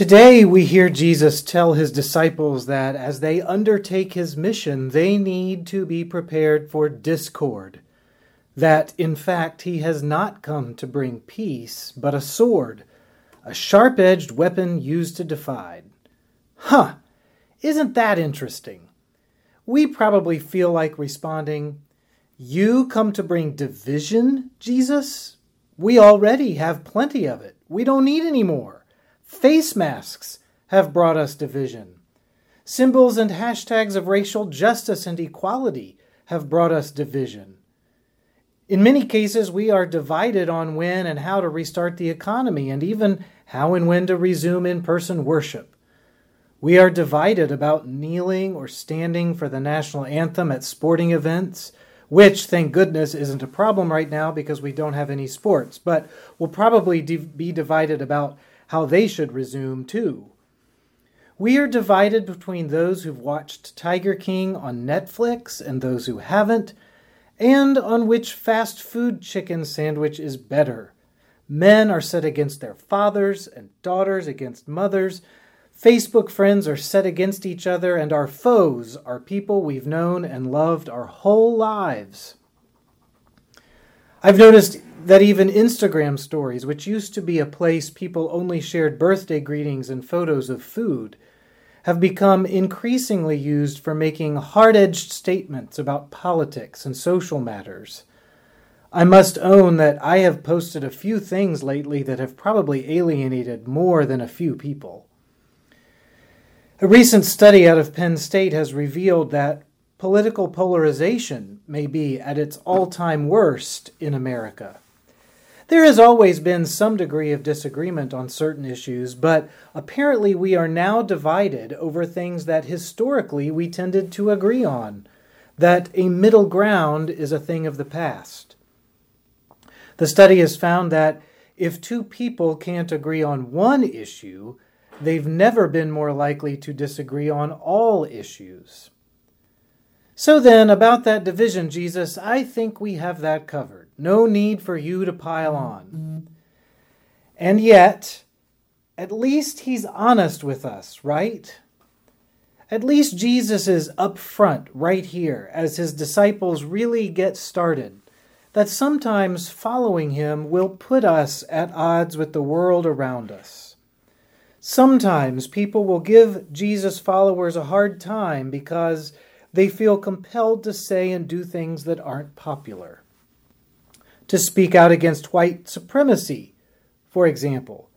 Today, we hear Jesus tell his disciples that as they undertake his mission, they need to be prepared for discord. That, in fact, he has not come to bring peace, but a sword, a sharp edged weapon used to divide. Huh! Isn't that interesting? We probably feel like responding, You come to bring division, Jesus? We already have plenty of it. We don't need any more. Face masks have brought us division. Symbols and hashtags of racial justice and equality have brought us division. In many cases, we are divided on when and how to restart the economy and even how and when to resume in person worship. We are divided about kneeling or standing for the national anthem at sporting events, which, thank goodness, isn't a problem right now because we don't have any sports, but we'll probably be divided about how they should resume too. We are divided between those who've watched Tiger King on Netflix and those who haven't, and on which fast food chicken sandwich is better. Men are set against their fathers, and daughters against mothers. Facebook friends are set against each other, and our foes are people we've known and loved our whole lives. I've noticed that even Instagram stories, which used to be a place people only shared birthday greetings and photos of food, have become increasingly used for making hard edged statements about politics and social matters. I must own that I have posted a few things lately that have probably alienated more than a few people. A recent study out of Penn State has revealed that political polarization may be at its all time worst in America. There has always been some degree of disagreement on certain issues, but apparently we are now divided over things that historically we tended to agree on, that a middle ground is a thing of the past. The study has found that if two people can't agree on one issue, they've never been more likely to disagree on all issues. So then, about that division, Jesus, I think we have that covered. No need for you to pile on. And yet, at least he's honest with us, right? At least Jesus is up front right here as his disciples really get started. That sometimes following him will put us at odds with the world around us. Sometimes people will give Jesus' followers a hard time because they feel compelled to say and do things that aren't popular. To speak out against white supremacy, for example,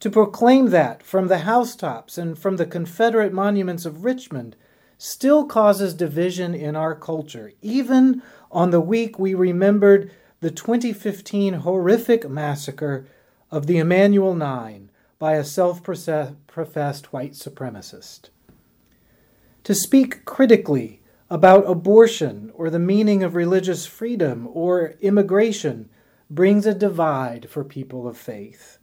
to proclaim that from the housetops and from the Confederate monuments of Richmond still causes division in our culture, even on the week we remembered the 2015 horrific massacre of the Emanuel Nine by a self professed white supremacist. To speak critically about abortion or the meaning of religious freedom or immigration brings a divide for people of faith.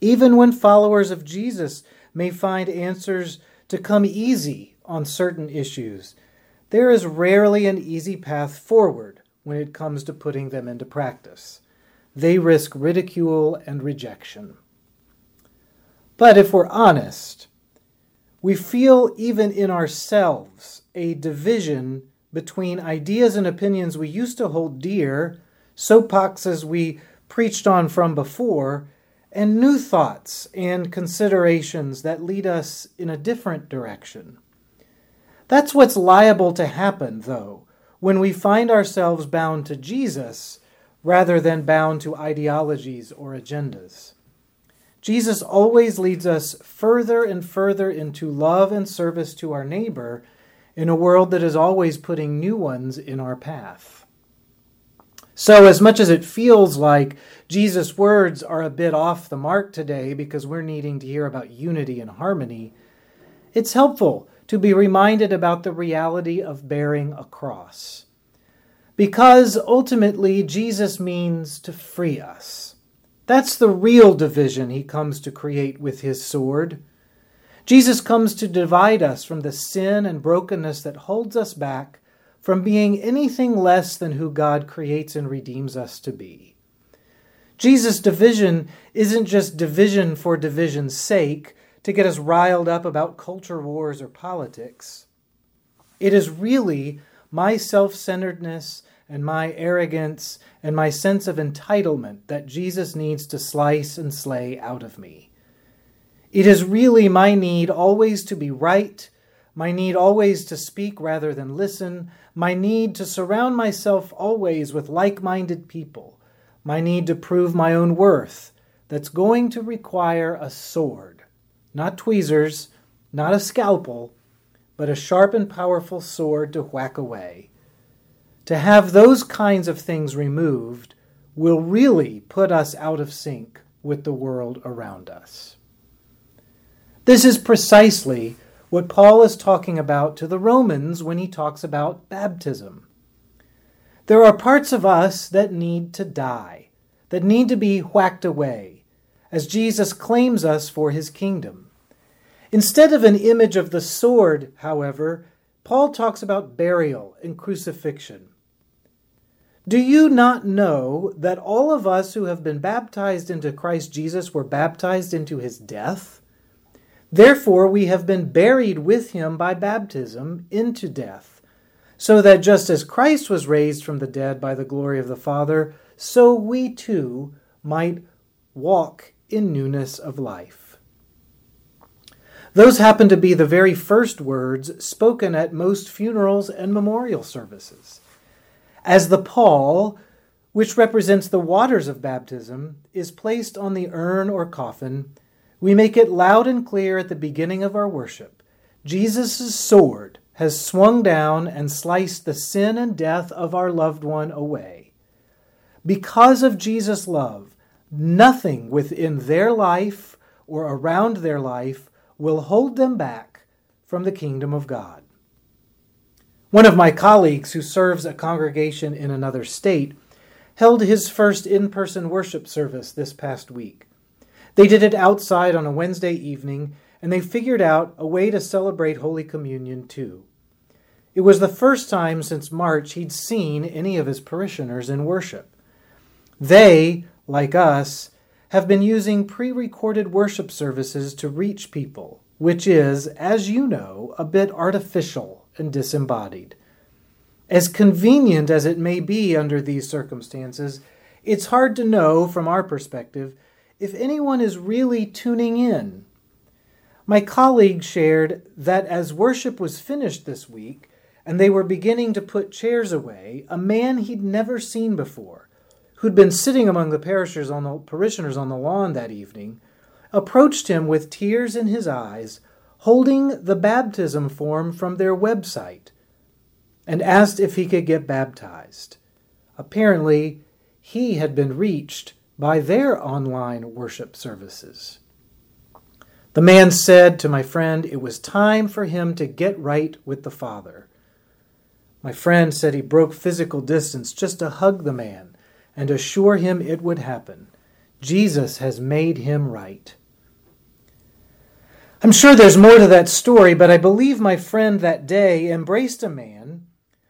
Even when followers of Jesus may find answers to come easy on certain issues, there is rarely an easy path forward when it comes to putting them into practice. They risk ridicule and rejection. But if we're honest, we feel even in ourselves a division between ideas and opinions we used to hold dear, soapboxes we preached on from before, and new thoughts and considerations that lead us in a different direction. That's what's liable to happen, though, when we find ourselves bound to Jesus rather than bound to ideologies or agendas. Jesus always leads us further and further into love and service to our neighbor in a world that is always putting new ones in our path. So, as much as it feels like Jesus' words are a bit off the mark today because we're needing to hear about unity and harmony, it's helpful to be reminded about the reality of bearing a cross. Because ultimately, Jesus means to free us. That's the real division he comes to create with his sword. Jesus comes to divide us from the sin and brokenness that holds us back from being anything less than who God creates and redeems us to be. Jesus' division isn't just division for division's sake to get us riled up about culture wars or politics. It is really my self centeredness and my arrogance and my sense of entitlement that Jesus needs to slice and slay out of me. It is really my need always to be right, my need always to speak rather than listen, my need to surround myself always with like minded people, my need to prove my own worth, that's going to require a sword. Not tweezers, not a scalpel, but a sharp and powerful sword to whack away. To have those kinds of things removed will really put us out of sync with the world around us. This is precisely what Paul is talking about to the Romans when he talks about baptism. There are parts of us that need to die, that need to be whacked away, as Jesus claims us for his kingdom. Instead of an image of the sword, however, Paul talks about burial and crucifixion. Do you not know that all of us who have been baptized into Christ Jesus were baptized into his death? Therefore, we have been buried with him by baptism into death, so that just as Christ was raised from the dead by the glory of the Father, so we too might walk in newness of life. Those happen to be the very first words spoken at most funerals and memorial services. As the pall, which represents the waters of baptism, is placed on the urn or coffin, we make it loud and clear at the beginning of our worship. Jesus' sword has swung down and sliced the sin and death of our loved one away. Because of Jesus' love, nothing within their life or around their life will hold them back from the kingdom of God. One of my colleagues who serves a congregation in another state held his first in person worship service this past week. They did it outside on a Wednesday evening, and they figured out a way to celebrate Holy Communion too. It was the first time since March he'd seen any of his parishioners in worship. They, like us, have been using pre recorded worship services to reach people, which is, as you know, a bit artificial and disembodied. As convenient as it may be under these circumstances, it's hard to know from our perspective if anyone is really tuning in. My colleague shared that as worship was finished this week and they were beginning to put chairs away, a man he'd never seen before, who'd been sitting among the parishioners on the, parishioners on the lawn that evening, approached him with tears in his eyes, holding the baptism form from their website, and asked if he could get baptized. Apparently, he had been reached by their online worship services. The man said to my friend it was time for him to get right with the Father. My friend said he broke physical distance just to hug the man and assure him it would happen. Jesus has made him right. I'm sure there's more to that story, but I believe my friend that day embraced a man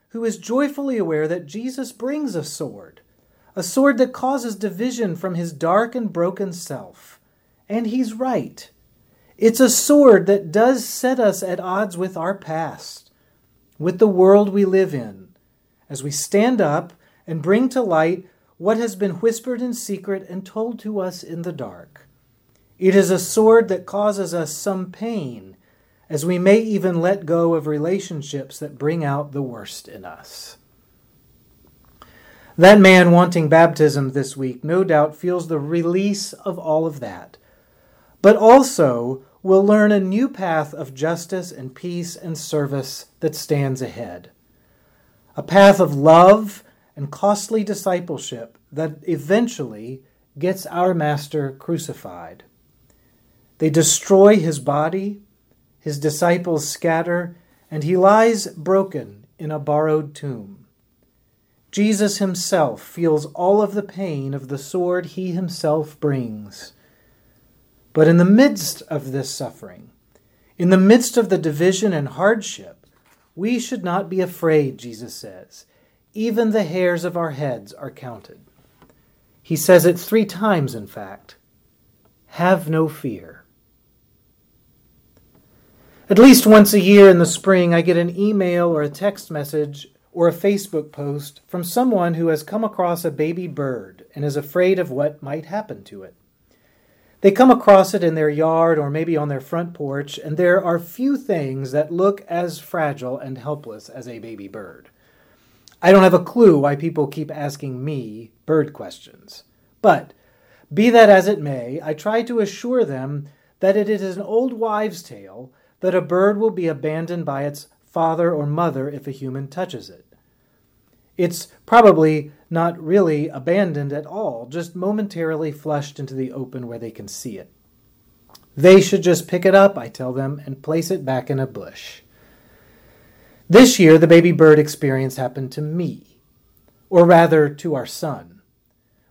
who is joyfully aware that Jesus brings a sword a sword that causes division from his dark and broken self. And he's right. It's a sword that does set us at odds with our past, with the world we live in, as we stand up and bring to light what has been whispered in secret and told to us in the dark. It is a sword that causes us some pain, as we may even let go of relationships that bring out the worst in us. That man wanting baptism this week no doubt feels the release of all of that, but also will learn a new path of justice and peace and service that stands ahead. A path of love and costly discipleship that eventually gets our Master crucified. They destroy his body, his disciples scatter, and he lies broken in a borrowed tomb. Jesus himself feels all of the pain of the sword he himself brings. But in the midst of this suffering, in the midst of the division and hardship, we should not be afraid, Jesus says. Even the hairs of our heads are counted. He says it three times, in fact. Have no fear. At least once a year in the spring, I get an email or a text message or a Facebook post from someone who has come across a baby bird and is afraid of what might happen to it. They come across it in their yard or maybe on their front porch, and there are few things that look as fragile and helpless as a baby bird. I don't have a clue why people keep asking me bird questions. But, be that as it may, I try to assure them that it is an old wives' tale that a bird will be abandoned by its father or mother if a human touches it. It's probably not really abandoned at all, just momentarily flushed into the open where they can see it. They should just pick it up, I tell them, and place it back in a bush. This year, the baby bird experience happened to me, or rather to our son.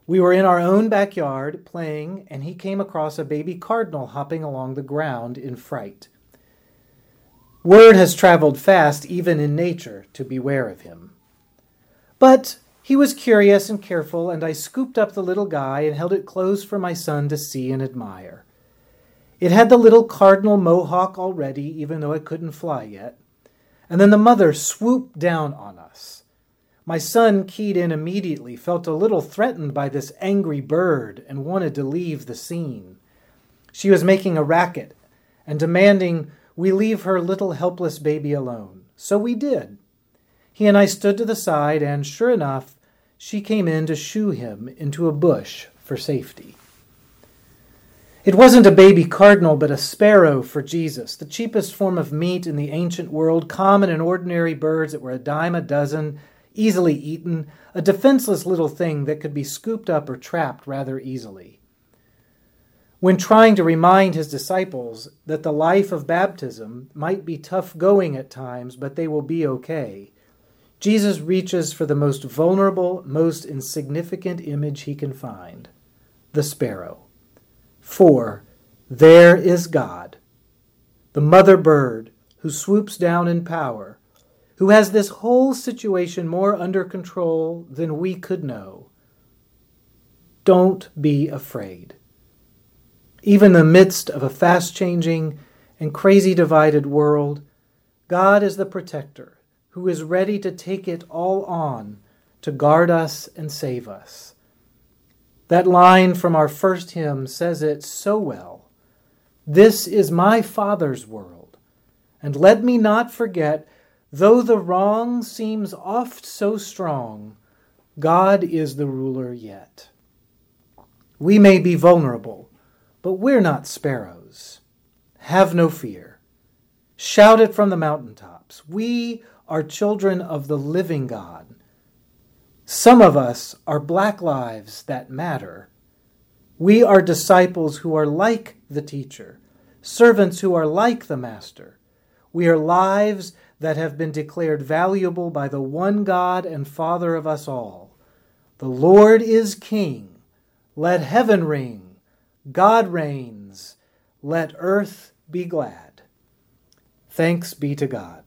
We were in our own backyard playing, and he came across a baby cardinal hopping along the ground in fright. Word has traveled fast, even in nature, to beware of him. But he was curious and careful, and I scooped up the little guy and held it close for my son to see and admire. It had the little cardinal mohawk already, even though it couldn't fly yet. And then the mother swooped down on us. My son keyed in immediately, felt a little threatened by this angry bird, and wanted to leave the scene. She was making a racket and demanding we leave her little helpless baby alone. So we did. He and I stood to the side, and sure enough, she came in to shoo him into a bush for safety. It wasn't a baby cardinal, but a sparrow for Jesus, the cheapest form of meat in the ancient world, common in ordinary birds that were a dime a dozen, easily eaten, a defenseless little thing that could be scooped up or trapped rather easily. When trying to remind his disciples that the life of baptism might be tough going at times, but they will be okay, Jesus reaches for the most vulnerable, most insignificant image he can find the sparrow. For there is God, the mother bird who swoops down in power, who has this whole situation more under control than we could know. Don't be afraid. Even in the midst of a fast changing and crazy divided world, God is the protector who is ready to take it all on to guard us and save us. That line from our first hymn says it so well. This is my Father's world, and let me not forget, though the wrong seems oft so strong, God is the ruler yet. We may be vulnerable, but we're not sparrows. Have no fear. Shout it from the mountaintops. We are children of the living God. Some of us are black lives that matter. We are disciples who are like the teacher, servants who are like the master. We are lives that have been declared valuable by the one God and Father of us all. The Lord is King. Let heaven ring. God reigns. Let earth be glad. Thanks be to God.